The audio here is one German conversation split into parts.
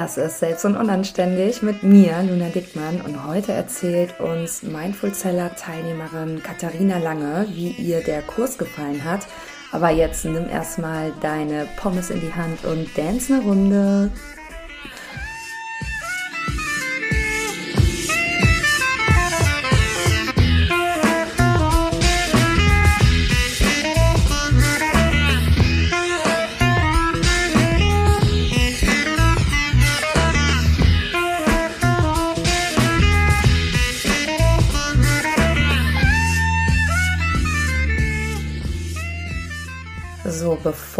Das ist Selbst und Unanständig mit mir, Luna Dickmann. Und heute erzählt uns Mindful Seller Teilnehmerin Katharina Lange, wie ihr der Kurs gefallen hat. Aber jetzt nimm erstmal deine Pommes in die Hand und dance eine Runde.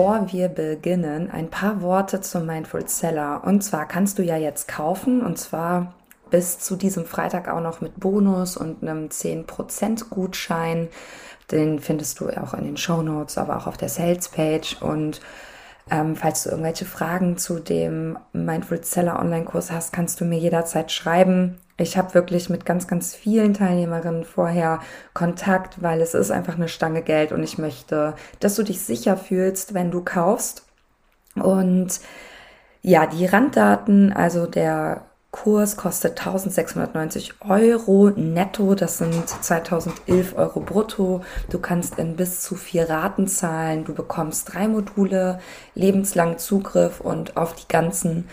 Bevor wir beginnen, ein paar Worte zum Mindful Seller. Und zwar kannst du ja jetzt kaufen und zwar bis zu diesem Freitag auch noch mit Bonus und einem 10% Gutschein. Den findest du auch in den Show Notes, aber auch auf der Sales Page. Und ähm, falls du irgendwelche Fragen zu dem Mindful Seller Online-Kurs hast, kannst du mir jederzeit schreiben. Ich habe wirklich mit ganz, ganz vielen Teilnehmerinnen vorher Kontakt, weil es ist einfach eine Stange Geld und ich möchte, dass du dich sicher fühlst, wenn du kaufst. Und ja, die Randdaten, also der Kurs kostet 1690 Euro netto, das sind 2011 Euro brutto. Du kannst in bis zu vier Raten zahlen. Du bekommst drei Module, lebenslang Zugriff und auf die ganzen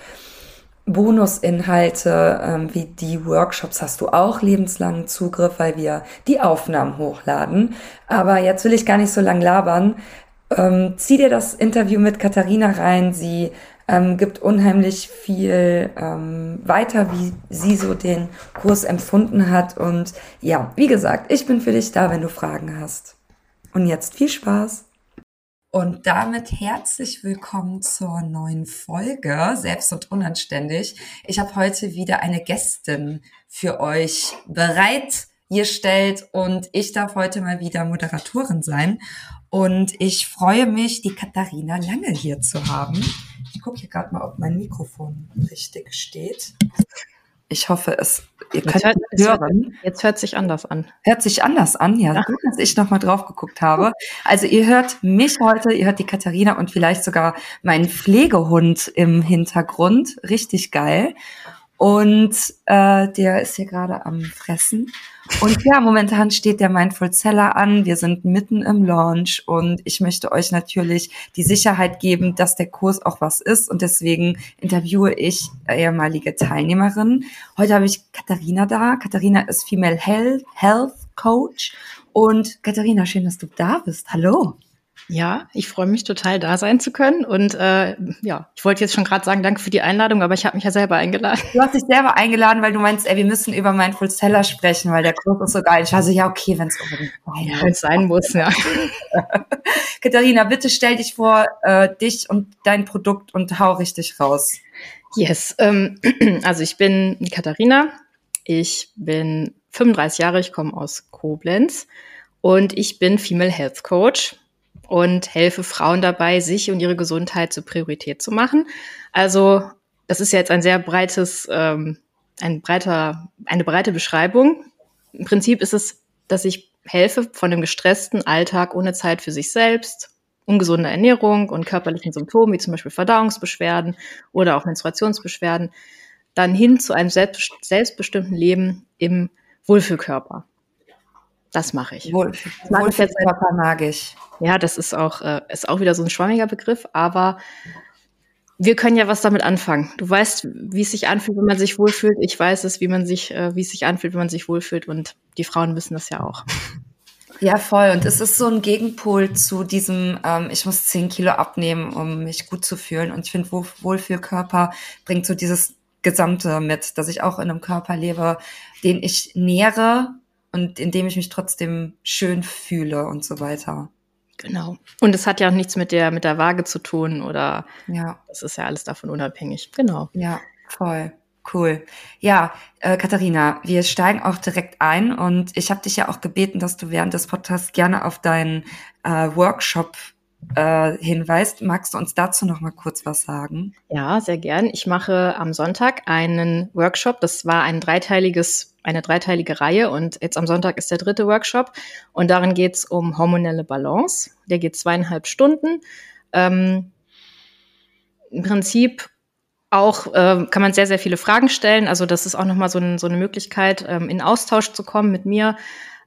Bonusinhalte ähm, wie die Workshops hast du auch lebenslangen Zugriff, weil wir die Aufnahmen hochladen. Aber jetzt will ich gar nicht so lang labern. Ähm, zieh dir das Interview mit Katharina rein. Sie ähm, gibt unheimlich viel ähm, weiter, wie sie so den Kurs empfunden hat. Und ja, wie gesagt, ich bin für dich da, wenn du Fragen hast. Und jetzt viel Spaß! Und damit herzlich willkommen zur neuen Folge Selbst und Unanständig. Ich habe heute wieder eine Gästin für euch bereitgestellt und ich darf heute mal wieder Moderatorin sein. Und ich freue mich, die Katharina Lange hier zu haben. Ich gucke hier gerade mal, ob mein Mikrofon richtig steht. Ich hoffe, es ihr könnt hört, hören. Jetzt hört sich anders an. Hört sich anders an, ja, ja. gut, dass ich nochmal drauf geguckt habe. Also ihr hört mich heute, ihr hört die Katharina und vielleicht sogar meinen Pflegehund im Hintergrund. Richtig geil. Und äh, der ist hier gerade am Fressen. Und ja, momentan steht der Mindful Seller an. Wir sind mitten im Launch und ich möchte euch natürlich die Sicherheit geben, dass der Kurs auch was ist. Und deswegen interviewe ich ehemalige Teilnehmerinnen. Heute habe ich Katharina da. Katharina ist Female Health, Health Coach. Und Katharina, schön, dass du da bist. Hallo. Ja, ich freue mich total, da sein zu können. Und äh, ja, ich wollte jetzt schon gerade sagen, danke für die Einladung, aber ich habe mich ja selber eingeladen. Du hast dich selber eingeladen, weil du meinst, ey, wir müssen über Mindful Seller sprechen, weil der Kurs ist so geil. Ich war so, ja, okay, wenn es unbedingt sein ja, muss. sein muss, ja. Katharina, bitte stell dich vor, äh, dich und dein Produkt und hau richtig raus. Yes, ähm, also ich bin Katharina. Ich bin 35 Jahre, ich komme aus Koblenz und ich bin Female Health Coach und helfe Frauen dabei, sich und ihre Gesundheit zur Priorität zu machen. Also das ist jetzt ein sehr breites, ähm, ein breiter, eine breite Beschreibung. Im Prinzip ist es, dass ich helfe von dem gestressten Alltag ohne Zeit für sich selbst, ungesunde Ernährung und körperlichen Symptomen wie zum Beispiel Verdauungsbeschwerden oder auch Menstruationsbeschwerden, dann hin zu einem selbstbestimmten Leben im Wohlfühlkörper. Das mache ich. Wohl, ich jetzt Körper mag ich. Ja, das ist auch, äh, ist auch wieder so ein schwammiger Begriff, aber wir können ja was damit anfangen. Du weißt, wie es sich anfühlt, wenn man sich wohlfühlt. Ich weiß es, wie man sich, äh, wie es sich anfühlt, wenn man sich wohlfühlt. Und die Frauen wissen das ja auch. Ja, voll. Und es ist so ein Gegenpol zu diesem, ähm, ich muss zehn Kilo abnehmen, um mich gut zu fühlen. Und ich finde, Wohlfühlkörper bringt so dieses Gesamte mit, dass ich auch in einem Körper lebe, den ich nähere, und in dem ich mich trotzdem schön fühle und so weiter. Genau. Und es hat ja auch nichts mit der, mit der Waage zu tun oder ja. das ist ja alles davon unabhängig. Genau. Ja, voll. Cool. Ja, äh, Katharina, wir steigen auch direkt ein und ich habe dich ja auch gebeten, dass du während des Podcasts gerne auf deinen äh, Workshop äh, hinweist. Magst du uns dazu noch mal kurz was sagen? Ja, sehr gern. Ich mache am Sonntag einen Workshop. Das war ein dreiteiliges, eine dreiteilige Reihe und jetzt am Sonntag ist der dritte Workshop und darin geht es um hormonelle Balance. Der geht zweieinhalb Stunden. Ähm, Im Prinzip auch äh, kann man sehr, sehr viele Fragen stellen. Also das ist auch nochmal so, ein, so eine Möglichkeit, ähm, in Austausch zu kommen mit mir.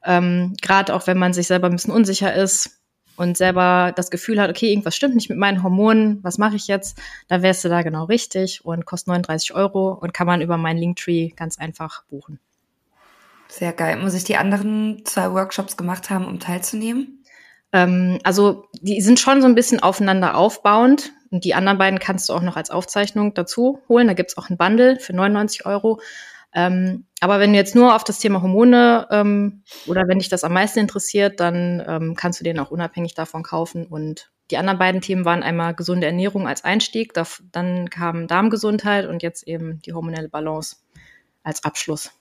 Ähm, Gerade auch wenn man sich selber ein bisschen unsicher ist und selber das Gefühl hat, okay, irgendwas stimmt nicht mit meinen Hormonen, was mache ich jetzt? Da wärst du da genau richtig und kostet 39 Euro und kann man über meinen Linktree ganz einfach buchen. Sehr geil. Muss ich die anderen zwei Workshops gemacht haben, um teilzunehmen? Ähm, also die sind schon so ein bisschen aufeinander aufbauend. Und die anderen beiden kannst du auch noch als Aufzeichnung dazu holen. Da gibt's auch ein Bundle für 99 Euro. Ähm, aber wenn du jetzt nur auf das Thema Hormone ähm, oder wenn dich das am meisten interessiert, dann ähm, kannst du den auch unabhängig davon kaufen. Und die anderen beiden Themen waren einmal gesunde Ernährung als Einstieg, da, dann kam Darmgesundheit und jetzt eben die hormonelle Balance als Abschluss.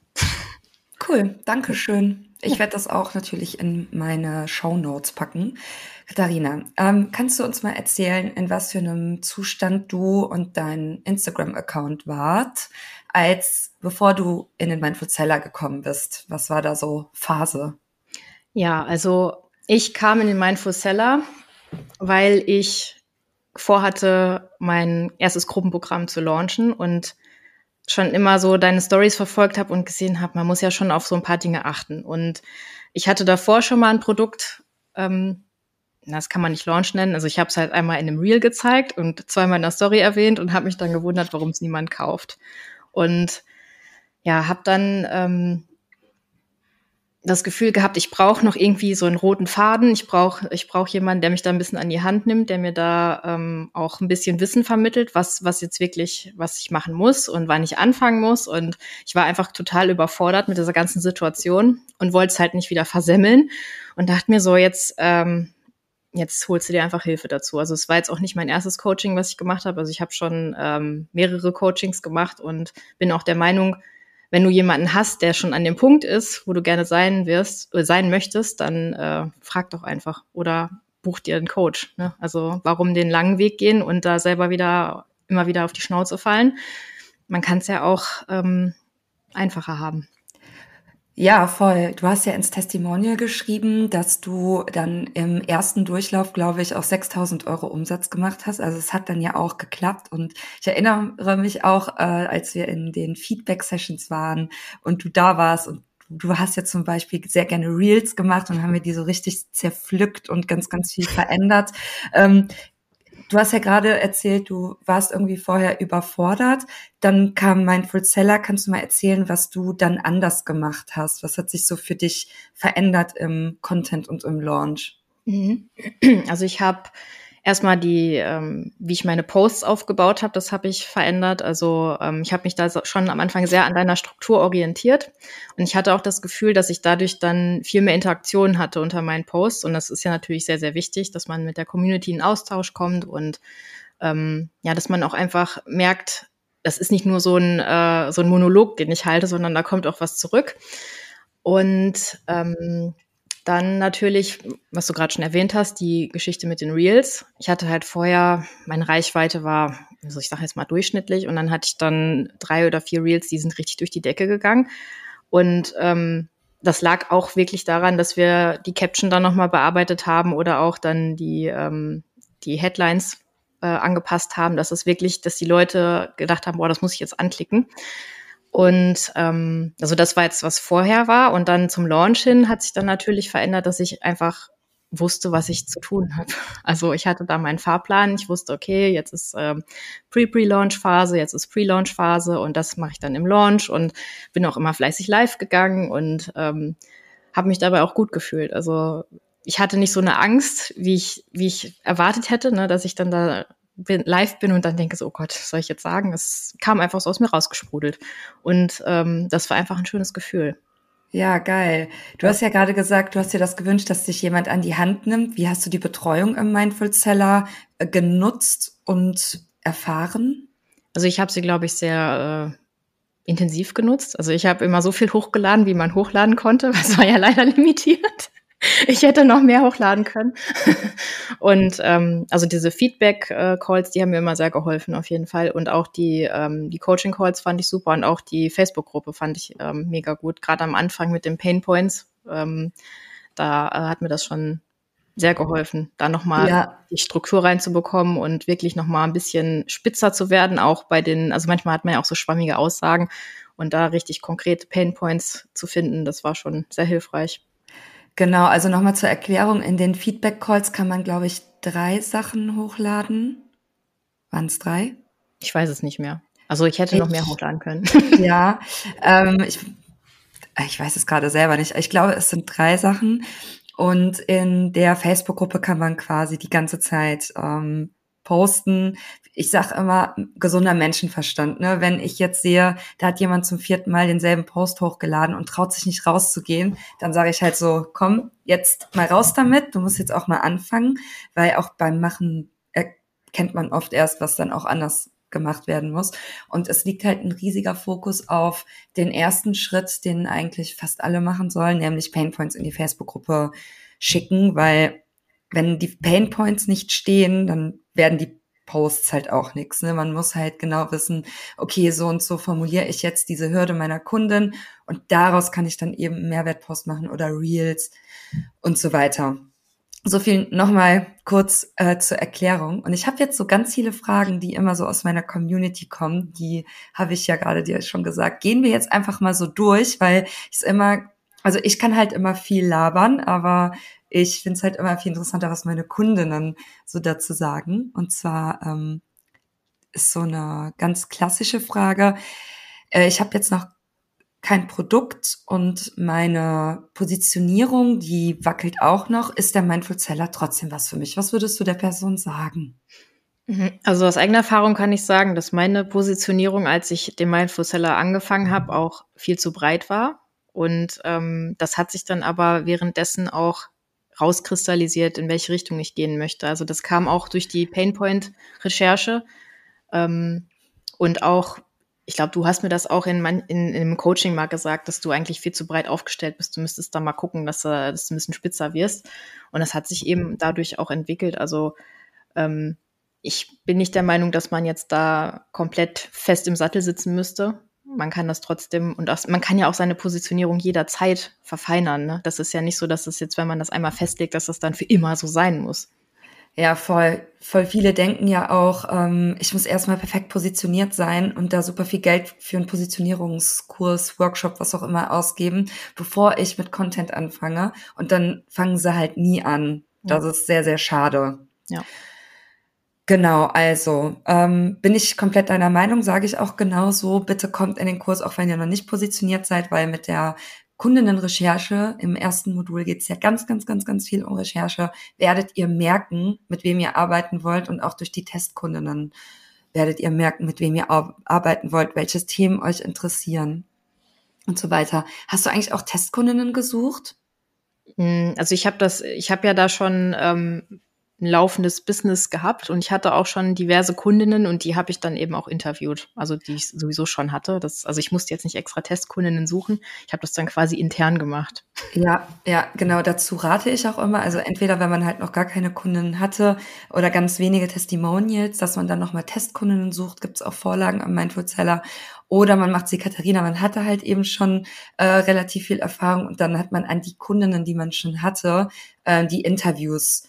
Cool, danke schön. Ich werde das auch natürlich in meine Show Notes packen. Katharina, ähm, kannst du uns mal erzählen, in was für einem Zustand du und dein Instagram-Account wart, als bevor du in den Mindful Seller gekommen bist? Was war da so Phase? Ja, also ich kam in den Mindful Seller, weil ich vorhatte, mein erstes Gruppenprogramm zu launchen und schon immer so deine Stories verfolgt habe und gesehen habe, man muss ja schon auf so ein paar Dinge achten. Und ich hatte davor schon mal ein Produkt, ähm, das kann man nicht Launch nennen. Also ich habe es halt einmal in einem Reel gezeigt und zweimal in der Story erwähnt und habe mich dann gewundert, warum es niemand kauft. Und ja, habe dann ähm, das Gefühl gehabt, ich brauche noch irgendwie so einen roten Faden. Ich brauche ich brauch jemanden, der mich da ein bisschen an die Hand nimmt, der mir da ähm, auch ein bisschen Wissen vermittelt, was, was jetzt wirklich, was ich machen muss und wann ich anfangen muss. Und ich war einfach total überfordert mit dieser ganzen Situation und wollte es halt nicht wieder versemmeln und dachte mir so, jetzt, ähm, jetzt holst du dir einfach Hilfe dazu. Also es war jetzt auch nicht mein erstes Coaching, was ich gemacht habe. Also ich habe schon ähm, mehrere Coachings gemacht und bin auch der Meinung, wenn du jemanden hast, der schon an dem Punkt ist, wo du gerne sein wirst, oder äh, sein möchtest, dann äh, frag doch einfach oder buch dir einen Coach. Ne? Also warum den langen Weg gehen und da selber wieder immer wieder auf die Schnauze fallen? Man kann es ja auch ähm, einfacher haben. Ja, voll. Du hast ja ins Testimonial geschrieben, dass du dann im ersten Durchlauf, glaube ich, auch 6000 Euro Umsatz gemacht hast. Also es hat dann ja auch geklappt. Und ich erinnere mich auch, äh, als wir in den Feedback-Sessions waren und du da warst und du hast ja zum Beispiel sehr gerne Reels gemacht und haben wir die so richtig zerpflückt und ganz, ganz viel verändert. Ähm, Du hast ja gerade erzählt, du warst irgendwie vorher überfordert. Dann kam Mindful Seller. Kannst du mal erzählen, was du dann anders gemacht hast? Was hat sich so für dich verändert im Content und im Launch? Mhm. Also ich habe erstmal die, ähm, wie ich meine Posts aufgebaut habe, das habe ich verändert. Also ähm, ich habe mich da schon am Anfang sehr an deiner Struktur orientiert und ich hatte auch das Gefühl, dass ich dadurch dann viel mehr Interaktion hatte unter meinen Posts und das ist ja natürlich sehr, sehr wichtig, dass man mit der Community in Austausch kommt und ähm, ja, dass man auch einfach merkt, das ist nicht nur so ein, äh, so ein Monolog, den ich halte, sondern da kommt auch was zurück. Und ähm, dann natürlich, was du gerade schon erwähnt hast, die Geschichte mit den Reels. Ich hatte halt vorher, meine Reichweite war, also ich sage jetzt mal durchschnittlich, und dann hatte ich dann drei oder vier Reels, die sind richtig durch die Decke gegangen. Und ähm, das lag auch wirklich daran, dass wir die Caption dann nochmal bearbeitet haben oder auch dann die, ähm, die Headlines äh, angepasst haben, dass es wirklich, dass die Leute gedacht haben, boah, das muss ich jetzt anklicken. Und ähm, also das war jetzt, was vorher war. Und dann zum Launch hin hat sich dann natürlich verändert, dass ich einfach wusste, was ich zu tun habe. Also ich hatte da meinen Fahrplan. Ich wusste, okay, jetzt ist ähm, Pre-Pre-Launch-Phase, jetzt ist Pre-Launch-Phase und das mache ich dann im Launch und bin auch immer fleißig live gegangen und ähm, habe mich dabei auch gut gefühlt. Also ich hatte nicht so eine Angst, wie ich, wie ich erwartet hätte, ne, dass ich dann da bin, live bin und dann denke so, oh Gott, was soll ich jetzt sagen? Es kam einfach so aus mir rausgesprudelt. Und ähm, das war einfach ein schönes Gefühl. Ja, geil. Du hast ja gerade gesagt, du hast dir das gewünscht, dass dich jemand an die Hand nimmt. Wie hast du die Betreuung im Mindful Seller äh, genutzt und erfahren? Also ich habe sie, glaube ich, sehr äh, intensiv genutzt. Also ich habe immer so viel hochgeladen, wie man hochladen konnte. Das war ja leider limitiert. Ich hätte noch mehr hochladen können. Und ähm, also diese Feedback-Calls, die haben mir immer sehr geholfen auf jeden Fall. Und auch die, ähm, die Coaching-Calls fand ich super und auch die Facebook-Gruppe fand ich ähm, mega gut. Gerade am Anfang mit den Pain Points, ähm, da äh, hat mir das schon sehr geholfen, da nochmal ja. die Struktur reinzubekommen und wirklich nochmal ein bisschen spitzer zu werden, auch bei den, also manchmal hat man ja auch so schwammige Aussagen und da richtig konkrete Painpoints zu finden, das war schon sehr hilfreich. Genau, also nochmal zur Erklärung, in den Feedback-Calls kann man, glaube ich, drei Sachen hochladen. Waren es drei? Ich weiß es nicht mehr. Also ich hätte ich, noch mehr hochladen können. Ja, ähm, ich, ich weiß es gerade selber nicht. Ich glaube, es sind drei Sachen. Und in der Facebook-Gruppe kann man quasi die ganze Zeit ähm, posten. Ich sage immer, gesunder Menschenverstand. Ne? Wenn ich jetzt sehe, da hat jemand zum vierten Mal denselben Post hochgeladen und traut sich nicht rauszugehen, dann sage ich halt so, komm, jetzt mal raus damit, du musst jetzt auch mal anfangen, weil auch beim Machen erkennt man oft erst, was dann auch anders gemacht werden muss. Und es liegt halt ein riesiger Fokus auf den ersten Schritt, den eigentlich fast alle machen sollen, nämlich Painpoints in die Facebook-Gruppe schicken, weil wenn die Painpoints nicht stehen, dann werden die Posts halt auch nichts. Ne? Man muss halt genau wissen, okay, so und so formuliere ich jetzt diese Hürde meiner Kundin und daraus kann ich dann eben Mehrwertpost machen oder Reels und so weiter. So viel nochmal kurz äh, zur Erklärung. Und ich habe jetzt so ganz viele Fragen, die immer so aus meiner Community kommen. Die habe ich ja gerade dir schon gesagt. Gehen wir jetzt einfach mal so durch, weil ich es immer, also ich kann halt immer viel labern, aber ich finde es halt immer viel interessanter, was meine Kundinnen so dazu sagen. Und zwar ähm, ist so eine ganz klassische Frage. Äh, ich habe jetzt noch kein Produkt und meine Positionierung, die wackelt auch noch. Ist der Mindful Seller trotzdem was für mich? Was würdest du der Person sagen? Mhm. Also aus eigener Erfahrung kann ich sagen, dass meine Positionierung, als ich den Mindful Seller angefangen habe, auch viel zu breit war. Und ähm, das hat sich dann aber währenddessen auch rauskristallisiert, in welche Richtung ich gehen möchte. Also das kam auch durch die Painpoint-Recherche ähm, und auch ich glaube, du hast mir das auch in, in, in einem Coaching mal gesagt, dass du eigentlich viel zu breit aufgestellt bist. Du müsstest da mal gucken, dass, äh, dass du ein bisschen spitzer wirst. Und das hat sich eben dadurch auch entwickelt. Also ähm, ich bin nicht der Meinung, dass man jetzt da komplett fest im Sattel sitzen müsste. Man kann das trotzdem und auch, man kann ja auch seine Positionierung jederzeit verfeinern. Ne? Das ist ja nicht so, dass es jetzt, wenn man das einmal festlegt, dass das dann für immer so sein muss. Ja, voll. Voll viele denken ja auch, ähm, ich muss erstmal perfekt positioniert sein und da super viel Geld für einen Positionierungskurs, Workshop, was auch immer ausgeben, bevor ich mit Content anfange. Und dann fangen sie halt nie an. Das ja. ist sehr, sehr schade. Ja. Genau, also ähm, bin ich komplett deiner Meinung, sage ich auch genauso. Bitte kommt in den Kurs, auch wenn ihr noch nicht positioniert seid, weil mit der Kundinnenrecherche, im ersten Modul geht es ja ganz, ganz, ganz, ganz viel um Recherche, werdet ihr merken, mit wem ihr arbeiten wollt und auch durch die Testkundinnen werdet ihr merken, mit wem ihr arbeiten wollt, welches Themen euch interessieren und so weiter. Hast du eigentlich auch Testkundinnen gesucht? Hm, also ich habe das, ich habe ja da schon ähm, ein laufendes Business gehabt und ich hatte auch schon diverse Kundinnen und die habe ich dann eben auch interviewt, also die ich sowieso schon hatte. Das, also ich musste jetzt nicht extra Testkundinnen suchen, ich habe das dann quasi intern gemacht. Ja, ja, genau, dazu rate ich auch immer, also entweder wenn man halt noch gar keine Kundinnen hatte oder ganz wenige Testimonials, dass man dann nochmal Testkundinnen sucht, gibt es auch Vorlagen am Mindful Seller oder man macht sie Katharina, man hatte halt eben schon äh, relativ viel Erfahrung und dann hat man an die Kundinnen, die man schon hatte, äh, die Interviews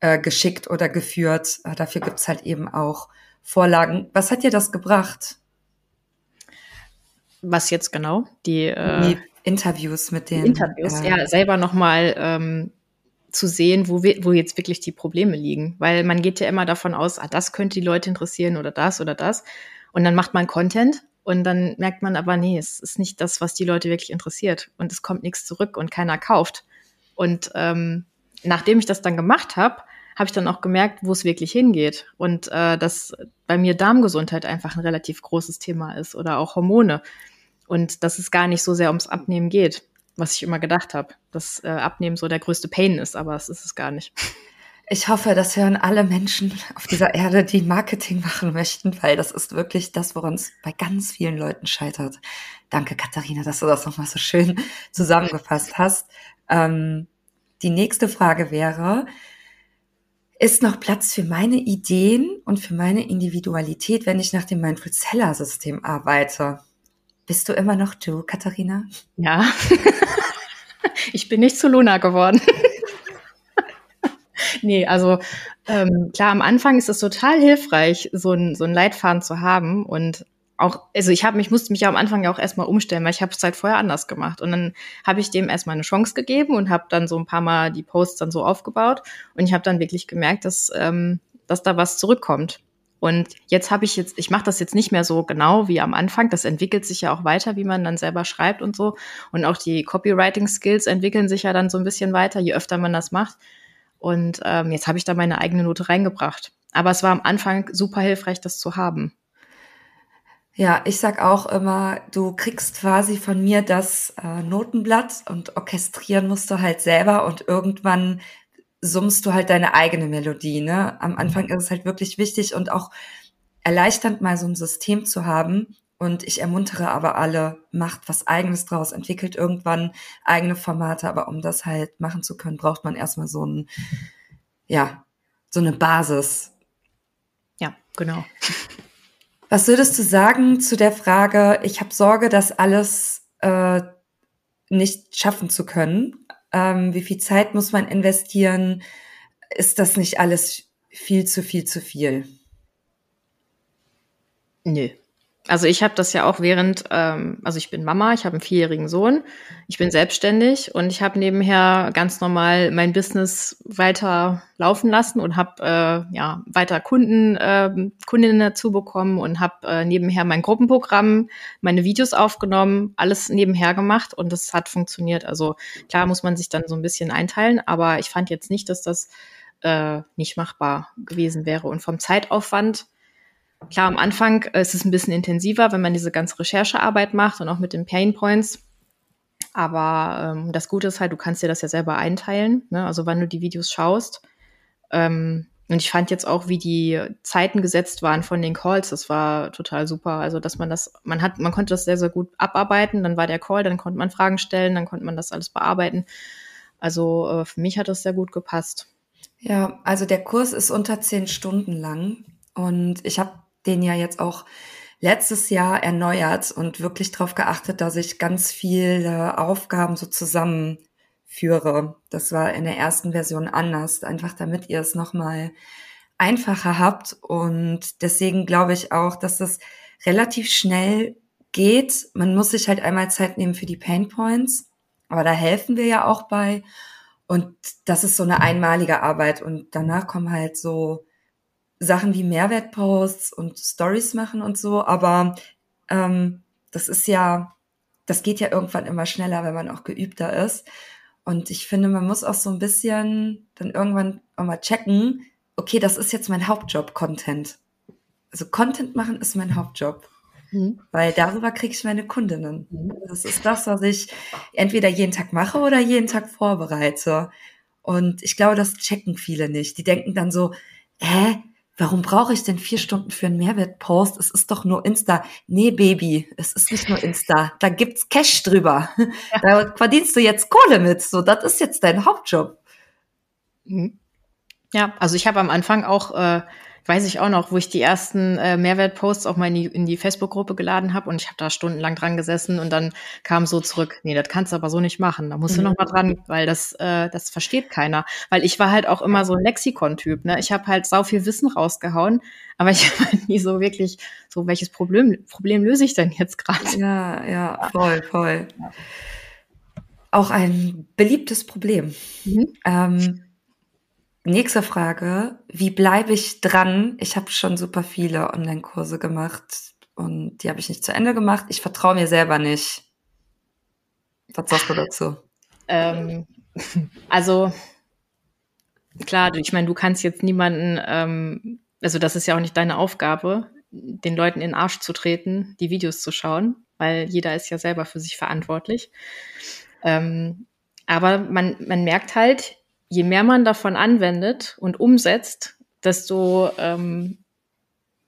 äh, geschickt oder geführt. Äh, dafür gibt's halt eben auch Vorlagen. Was hat dir das gebracht? Was jetzt genau? Die, äh, die Interviews mit den Interviews, äh, ja, selber nochmal ähm, zu sehen, wo, wir, wo jetzt wirklich die Probleme liegen. Weil man geht ja immer davon aus, ah, das könnte die Leute interessieren oder das oder das. Und dann macht man Content und dann merkt man aber, nee, es ist nicht das, was die Leute wirklich interessiert. Und es kommt nichts zurück und keiner kauft. Und ähm, nachdem ich das dann gemacht habe, habe ich dann auch gemerkt, wo es wirklich hingeht und äh, dass bei mir Darmgesundheit einfach ein relativ großes Thema ist oder auch Hormone und dass es gar nicht so sehr ums Abnehmen geht, was ich immer gedacht habe, dass äh, Abnehmen so der größte Pain ist, aber es ist es gar nicht. Ich hoffe, das hören alle Menschen auf dieser Erde, die Marketing machen möchten, weil das ist wirklich das, woran es bei ganz vielen Leuten scheitert. Danke, Katharina, dass du das nochmal so schön zusammengefasst hast. Ähm, die nächste Frage wäre, ist noch Platz für meine Ideen und für meine Individualität, wenn ich nach dem Mindful Seller System arbeite? Bist du immer noch du, Katharina? Ja. ich bin nicht zu Luna geworden. nee, also ähm, klar, am Anfang ist es total hilfreich, so ein, so Leitfaden zu haben und auch, also ich habe mich, musste mich ja am Anfang ja auch erstmal umstellen, weil ich habe es halt vorher anders gemacht. Und dann habe ich dem erstmal eine Chance gegeben und habe dann so ein paar Mal die Posts dann so aufgebaut. Und ich habe dann wirklich gemerkt, dass, ähm, dass da was zurückkommt. Und jetzt habe ich jetzt, ich mache das jetzt nicht mehr so genau wie am Anfang. Das entwickelt sich ja auch weiter, wie man dann selber schreibt und so. Und auch die Copywriting-Skills entwickeln sich ja dann so ein bisschen weiter, je öfter man das macht. Und ähm, jetzt habe ich da meine eigene Note reingebracht. Aber es war am Anfang super hilfreich, das zu haben. Ja, ich sag auch immer, du kriegst quasi von mir das äh, Notenblatt und orchestrieren musst du halt selber und irgendwann summst du halt deine eigene Melodie. Ne? Am Anfang ist es halt wirklich wichtig und auch erleichternd, mal so ein System zu haben. Und ich ermuntere aber alle, macht was eigenes draus, entwickelt irgendwann eigene Formate, aber um das halt machen zu können, braucht man erstmal so ein, ja, so eine Basis. Ja, genau. Was würdest du sagen zu der Frage, ich habe Sorge, das alles äh, nicht schaffen zu können? Ähm, wie viel Zeit muss man investieren? Ist das nicht alles viel zu viel zu viel? Nö, also ich habe das ja auch während, ähm, also ich bin Mama, ich habe einen vierjährigen Sohn, ich bin selbstständig und ich habe nebenher ganz normal mein Business weiter laufen lassen und habe äh, ja weiter Kunden, äh, Kundinnen dazu bekommen und habe äh, nebenher mein Gruppenprogramm, meine Videos aufgenommen, alles nebenher gemacht und das hat funktioniert. Also klar muss man sich dann so ein bisschen einteilen, aber ich fand jetzt nicht, dass das äh, nicht machbar gewesen wäre und vom Zeitaufwand Klar, am Anfang ist es ein bisschen intensiver, wenn man diese ganze Recherchearbeit macht und auch mit den Pain Points. Aber ähm, das Gute ist halt, du kannst dir das ja selber einteilen, ne? also wann du die Videos schaust. Ähm, und ich fand jetzt auch, wie die Zeiten gesetzt waren von den Calls, das war total super. Also, dass man das, man hat, man konnte das sehr, sehr gut abarbeiten. Dann war der Call, dann konnte man Fragen stellen, dann konnte man das alles bearbeiten. Also, äh, für mich hat das sehr gut gepasst. Ja, also der Kurs ist unter zehn Stunden lang. Und ich habe den ja jetzt auch letztes Jahr erneuert und wirklich darauf geachtet, dass ich ganz viele Aufgaben so zusammenführe. Das war in der ersten Version anders, einfach damit ihr es nochmal einfacher habt. Und deswegen glaube ich auch, dass das relativ schnell geht. Man muss sich halt einmal Zeit nehmen für die Pain Points, aber da helfen wir ja auch bei. Und das ist so eine einmalige Arbeit und danach kommen halt so Sachen wie Mehrwertposts und Stories machen und so, aber ähm, das ist ja, das geht ja irgendwann immer schneller, wenn man auch geübter ist. Und ich finde, man muss auch so ein bisschen dann irgendwann auch mal checken, okay, das ist jetzt mein Hauptjob, Content. Also Content machen ist mein Hauptjob. Mhm. Weil darüber kriege ich meine Kundinnen. Mhm. Das ist das, was ich entweder jeden Tag mache oder jeden Tag vorbereite. Und ich glaube, das checken viele nicht. Die denken dann so, hä, warum brauche ich denn vier Stunden für einen Mehrwertpost? Es ist doch nur Insta. Nee, Baby, es ist nicht nur Insta. Da gibt's Cash drüber. Ja. Da verdienst du jetzt Kohle mit. So, das ist jetzt dein Hauptjob. Mhm. Ja, also ich habe am Anfang auch äh, weiß ich auch noch, wo ich die ersten äh, Mehrwertposts auch mal in die, in die Facebook-Gruppe geladen habe und ich habe da stundenlang dran gesessen und dann kam so zurück, nee, das kannst du aber so nicht machen, da musst mhm. du noch mal dran, weil das, äh, das versteht keiner. Weil ich war halt auch immer so ein Lexikon-Typ, ne? Ich habe halt sau viel Wissen rausgehauen, aber ich habe nie so wirklich so, welches Problem, Problem löse ich denn jetzt gerade? Ja, ja, voll, voll. Auch ein beliebtes Problem. Mhm. Ähm, Nächste Frage. Wie bleibe ich dran? Ich habe schon super viele Online-Kurse gemacht und die habe ich nicht zu Ende gemacht. Ich vertraue mir selber nicht. Was sagst du dazu? Ähm, also klar, ich meine, du kannst jetzt niemanden, ähm, also das ist ja auch nicht deine Aufgabe, den Leuten in den Arsch zu treten, die Videos zu schauen, weil jeder ist ja selber für sich verantwortlich. Ähm, aber man, man merkt halt, je mehr man davon anwendet und umsetzt, desto, ähm,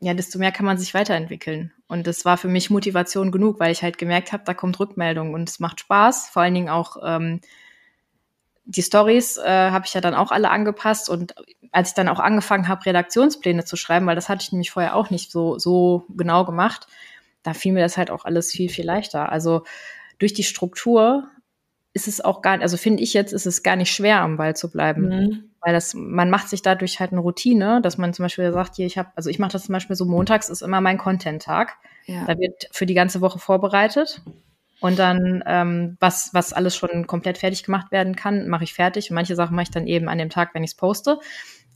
ja, desto mehr kann man sich weiterentwickeln. Und das war für mich Motivation genug, weil ich halt gemerkt habe, da kommt Rückmeldung und es macht Spaß. Vor allen Dingen auch ähm, die Stories äh, habe ich ja dann auch alle angepasst und als ich dann auch angefangen habe, Redaktionspläne zu schreiben, weil das hatte ich nämlich vorher auch nicht so so genau gemacht, da fiel mir das halt auch alles viel viel leichter. Also durch die Struktur ist es auch gar, also finde ich jetzt, ist es gar nicht schwer, am Ball zu bleiben. Mhm. Weil das, man macht sich dadurch halt eine Routine, dass man zum Beispiel sagt, hier, ich habe, also ich mache das zum Beispiel so, montags ist immer mein Content-Tag. Ja. Da wird für die ganze Woche vorbereitet. Und dann, ähm, was, was alles schon komplett fertig gemacht werden kann, mache ich fertig. Und manche Sachen mache ich dann eben an dem Tag, wenn ich es poste.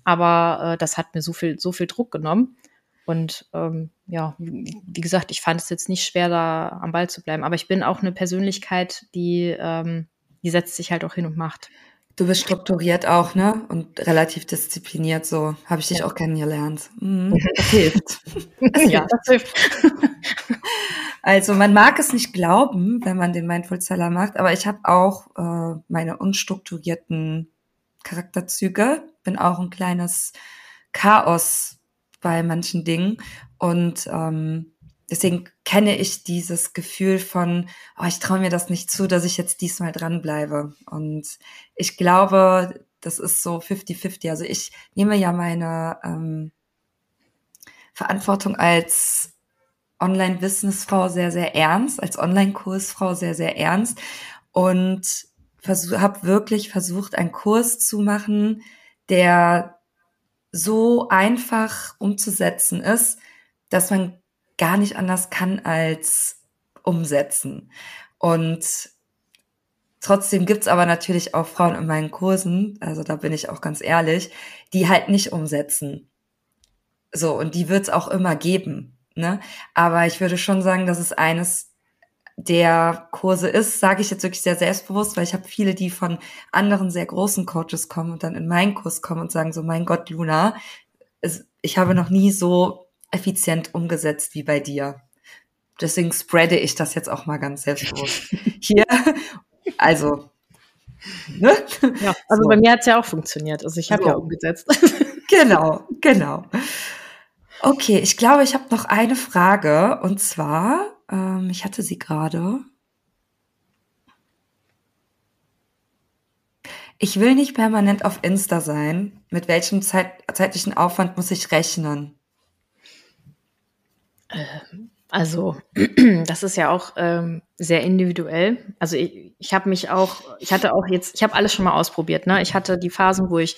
Aber äh, das hat mir so viel, so viel Druck genommen. Und ähm, ja, wie gesagt, ich fand es jetzt nicht schwer, da am Ball zu bleiben. Aber ich bin auch eine Persönlichkeit, die, ähm, die setzt sich halt auch hin und macht. Du bist strukturiert auch, ne? Und relativ diszipliniert, so habe ich dich ja. auch kennengelernt. Mhm. Das hilft. ja, das hilft. Also man mag es nicht glauben, wenn man den Mindful Seller macht, aber ich habe auch äh, meine unstrukturierten Charakterzüge, bin auch ein kleines Chaos bei manchen Dingen und ähm, deswegen kenne ich dieses Gefühl von, oh, ich traue mir das nicht zu, dass ich jetzt diesmal dranbleibe. Und ich glaube, das ist so 50-50. Also ich nehme ja meine ähm, Verantwortung als Online-Businessfrau sehr, sehr ernst, als Online-Kursfrau sehr, sehr ernst und habe wirklich versucht, einen Kurs zu machen, der so einfach umzusetzen ist, dass man gar nicht anders kann als umsetzen. Und trotzdem gibt's aber natürlich auch Frauen in meinen Kursen, also da bin ich auch ganz ehrlich, die halt nicht umsetzen. So, und die wird's auch immer geben. Ne? Aber ich würde schon sagen, dass es eines der Kurse ist, sage ich jetzt wirklich sehr selbstbewusst, weil ich habe viele, die von anderen sehr großen Coaches kommen und dann in meinen Kurs kommen und sagen so, mein Gott, Luna, ich habe noch nie so effizient umgesetzt wie bei dir. Deswegen spreade ich das jetzt auch mal ganz selbstbewusst. Hier, also. Ne? Ja, also so. bei mir hat's ja auch funktioniert. Also ich habe so. ja umgesetzt. Genau, genau. Okay, ich glaube, ich habe noch eine Frage und zwar, ähm, ich hatte sie gerade. Ich will nicht permanent auf Insta sein. Mit welchem Zeit, zeitlichen Aufwand muss ich rechnen? Ähm, also, das ist ja auch ähm, sehr individuell. Also ich, ich habe mich auch, ich hatte auch jetzt, ich habe alles schon mal ausprobiert. Ne? Ich hatte die Phasen, wo ich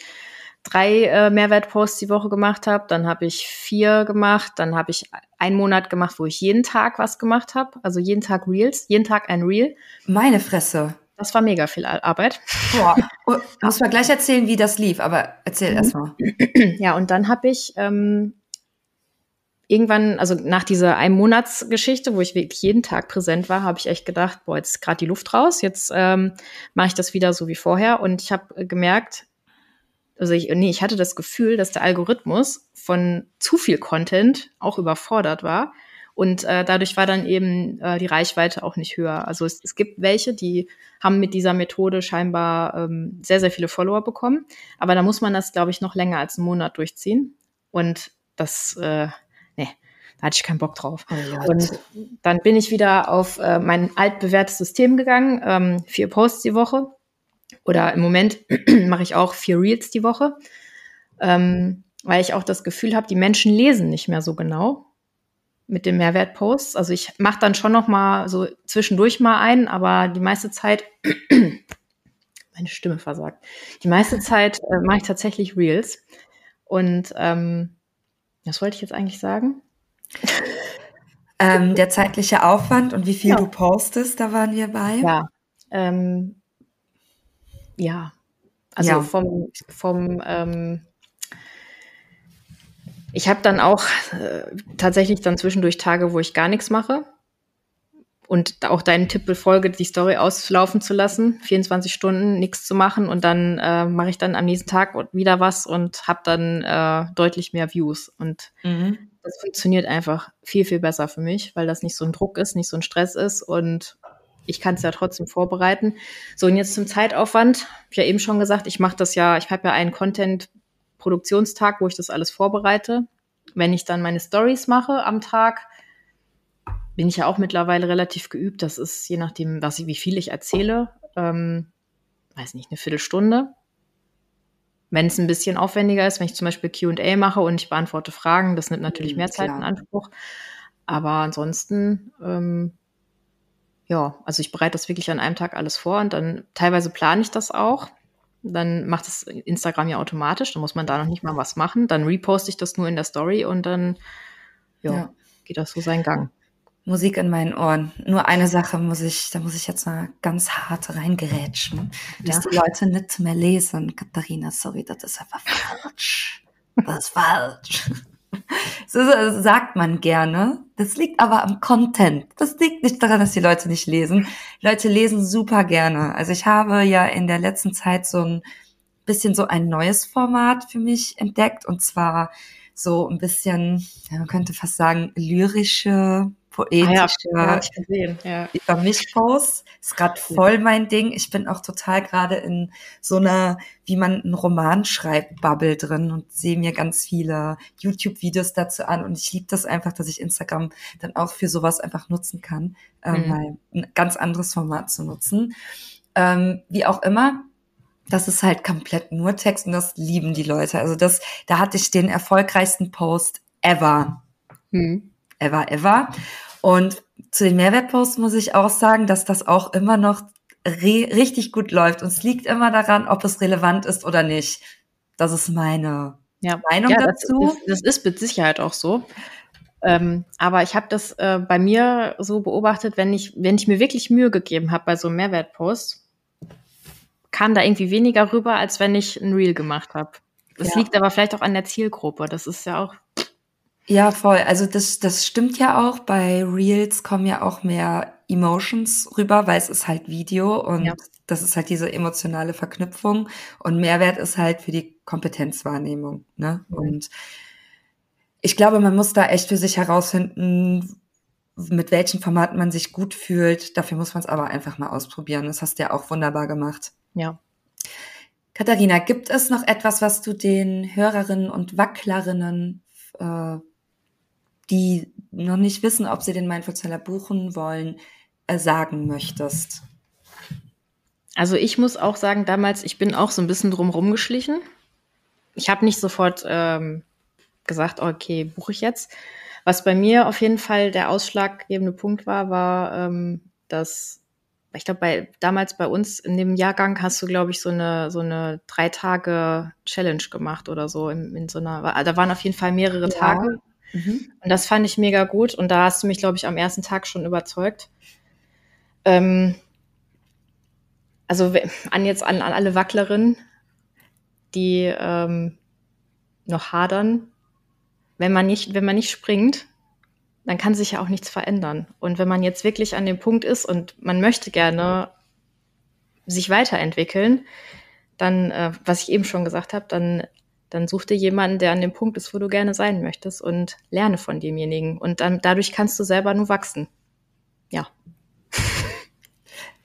drei äh, Mehrwertposts die Woche gemacht habe, dann habe ich vier gemacht, dann habe ich einen Monat gemacht, wo ich jeden Tag was gemacht habe, also jeden Tag Reels, jeden Tag ein Reel. Meine Fresse. Das war mega viel Arbeit. Boah, oh, muss man gleich erzählen, wie das lief, aber erzähl mhm. erst mal. Ja, und dann habe ich ähm, irgendwann, also nach dieser Ein-Monats-Geschichte, wo ich wirklich jeden Tag präsent war, habe ich echt gedacht, boah, jetzt ist gerade die Luft raus, jetzt ähm, mache ich das wieder so wie vorher. Und ich habe äh, gemerkt, also ich, nee, ich hatte das Gefühl, dass der Algorithmus von zu viel Content auch überfordert war. Und äh, dadurch war dann eben äh, die Reichweite auch nicht höher. Also es, es gibt welche, die haben mit dieser Methode scheinbar ähm, sehr, sehr viele Follower bekommen. Aber da muss man das, glaube ich, noch länger als einen Monat durchziehen. Und das, äh, nee, da hatte ich keinen Bock drauf. Oh, und dann bin ich wieder auf äh, mein altbewährtes System gegangen, ähm, vier Posts die Woche oder im Moment mache ich auch vier Reels die Woche, ähm, weil ich auch das Gefühl habe, die Menschen lesen nicht mehr so genau mit den Mehrwertposts. Also ich mache dann schon noch mal so zwischendurch mal ein, aber die meiste Zeit meine Stimme versagt. Die meiste Zeit äh, mache ich tatsächlich Reels. Und ähm, was wollte ich jetzt eigentlich sagen? Ähm, der zeitliche Aufwand und wie viel ja. du postest, da waren wir bei. Ja. Ähm, ja, also ja. vom, vom ähm, ich habe dann auch äh, tatsächlich dann zwischendurch Tage, wo ich gar nichts mache. Und auch deinen Tipp befolge, die Story auslaufen zu lassen, 24 Stunden nichts zu machen und dann äh, mache ich dann am nächsten Tag wieder was und habe dann äh, deutlich mehr Views. Und mhm. das funktioniert einfach viel, viel besser für mich, weil das nicht so ein Druck ist, nicht so ein Stress ist und ich kann es ja trotzdem vorbereiten. So, und jetzt zum Zeitaufwand. Ich habe ja eben schon gesagt, ich mache das ja, ich habe ja einen Content-Produktionstag, wo ich das alles vorbereite. Wenn ich dann meine Stories mache am Tag, bin ich ja auch mittlerweile relativ geübt. Das ist je nachdem, was ich, wie viel ich erzähle, ähm, weiß nicht, eine Viertelstunde. Wenn es ein bisschen aufwendiger ist, wenn ich zum Beispiel QA mache und ich beantworte Fragen, das nimmt natürlich mhm, mehr Zeit in Anspruch. Aber ansonsten ähm, ja, also ich bereite das wirklich an einem Tag alles vor und dann teilweise plane ich das auch. Dann macht es Instagram ja automatisch, dann muss man da noch nicht mal was machen. Dann reposte ich das nur in der Story und dann ja, ja. geht das so seinen Gang. Musik in meinen Ohren. Nur eine Sache muss ich, da muss ich jetzt mal ganz hart reingerätschen, dass ja. die Leute nicht mehr lesen. Katharina, sorry, das ist einfach falsch. Das ist falsch. So sagt man gerne. Das liegt aber am Content. Das liegt nicht daran, dass die Leute nicht lesen. Die Leute lesen super gerne. Also ich habe ja in der letzten Zeit so ein bisschen so ein neues Format für mich entdeckt und zwar so ein bisschen, man könnte fast sagen, lyrische poetische ah, ja, ja. über mich Posts. Ist gerade voll mein Ding. Ich bin auch total gerade in so einer, wie man einen Roman schreibt, Bubble drin und sehe mir ganz viele YouTube-Videos dazu an. Und ich liebe das einfach, dass ich Instagram dann auch für sowas einfach nutzen kann, ähm, mhm. mal ein ganz anderes Format zu nutzen. Ähm, wie auch immer, das ist halt komplett nur Text und das lieben die Leute. Also das, da hatte ich den erfolgreichsten Post ever. Mhm. Ever, ever. Und zu den Mehrwertposts muss ich auch sagen, dass das auch immer noch richtig gut läuft. Und es liegt immer daran, ob es relevant ist oder nicht. Das ist meine ja. Meinung ja, dazu. Das, das, ist mit Sicherheit auch so. Ähm, aber ich habe das äh, bei mir so beobachtet, wenn ich, wenn ich mir wirklich Mühe gegeben habe bei so einem Mehrwertpost, kam da irgendwie weniger rüber, als wenn ich ein Reel gemacht habe. Das ja. liegt aber vielleicht auch an der Zielgruppe. Das ist ja auch ja, voll. Also das, das stimmt ja auch. Bei Reels kommen ja auch mehr Emotions rüber, weil es ist halt Video und ja. das ist halt diese emotionale Verknüpfung und Mehrwert ist halt für die Kompetenzwahrnehmung. Ne? Mhm. Und ich glaube, man muss da echt für sich herausfinden, mit welchen Formaten man sich gut fühlt. Dafür muss man es aber einfach mal ausprobieren. Das hast du ja auch wunderbar gemacht. Ja. Katharina, gibt es noch etwas, was du den Hörerinnen und Wacklerinnen äh, die noch nicht wissen, ob sie den Mindful Seller buchen wollen, äh, sagen möchtest? Also ich muss auch sagen, damals, ich bin auch so ein bisschen drumherum geschlichen. Ich habe nicht sofort ähm, gesagt, okay, buche ich jetzt. Was bei mir auf jeden Fall der ausschlaggebende Punkt war, war, ähm, dass ich glaube, bei damals bei uns in dem Jahrgang hast du, glaube ich, so eine so eine drei Tage Challenge gemacht oder so in, in so einer. Da waren auf jeden Fall mehrere ja. Tage Mhm. Und das fand ich mega gut. Und da hast du mich, glaube ich, am ersten Tag schon überzeugt. Ähm, also an jetzt an, an alle Wacklerinnen, die ähm, noch hadern, wenn man nicht, wenn man nicht springt, dann kann sich ja auch nichts verändern. Und wenn man jetzt wirklich an dem Punkt ist und man möchte gerne sich weiterentwickeln, dann, äh, was ich eben schon gesagt habe, dann dann such dir jemanden, der an dem Punkt ist, wo du gerne sein möchtest und lerne von demjenigen. Und dann dadurch kannst du selber nur wachsen. Ja.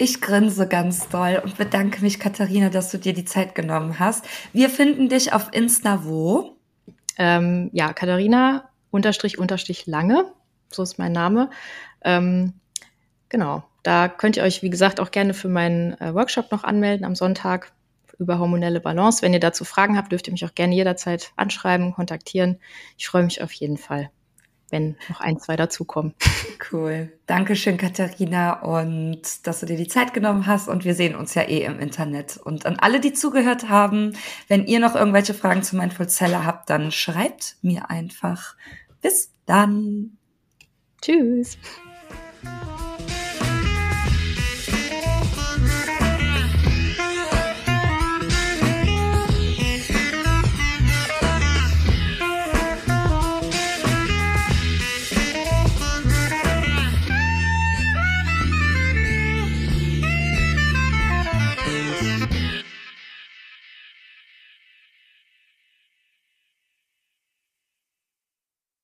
Ich grinse ganz doll und bedanke mich, Katharina, dass du dir die Zeit genommen hast. Wir finden dich auf Insta wo? Ähm, ja, Katharina unterstrich unterstrich lange. So ist mein Name. Ähm, genau. Da könnt ihr euch, wie gesagt, auch gerne für meinen äh, Workshop noch anmelden am Sonntag über hormonelle Balance. Wenn ihr dazu Fragen habt, dürft ihr mich auch gerne jederzeit anschreiben, kontaktieren. Ich freue mich auf jeden Fall, wenn noch ein, zwei dazukommen. Cool. Dankeschön, Katharina, und dass du dir die Zeit genommen hast. Und wir sehen uns ja eh im Internet. Und an alle, die zugehört haben, wenn ihr noch irgendwelche Fragen zu Mindful Seller habt, dann schreibt mir einfach. Bis dann. Tschüss.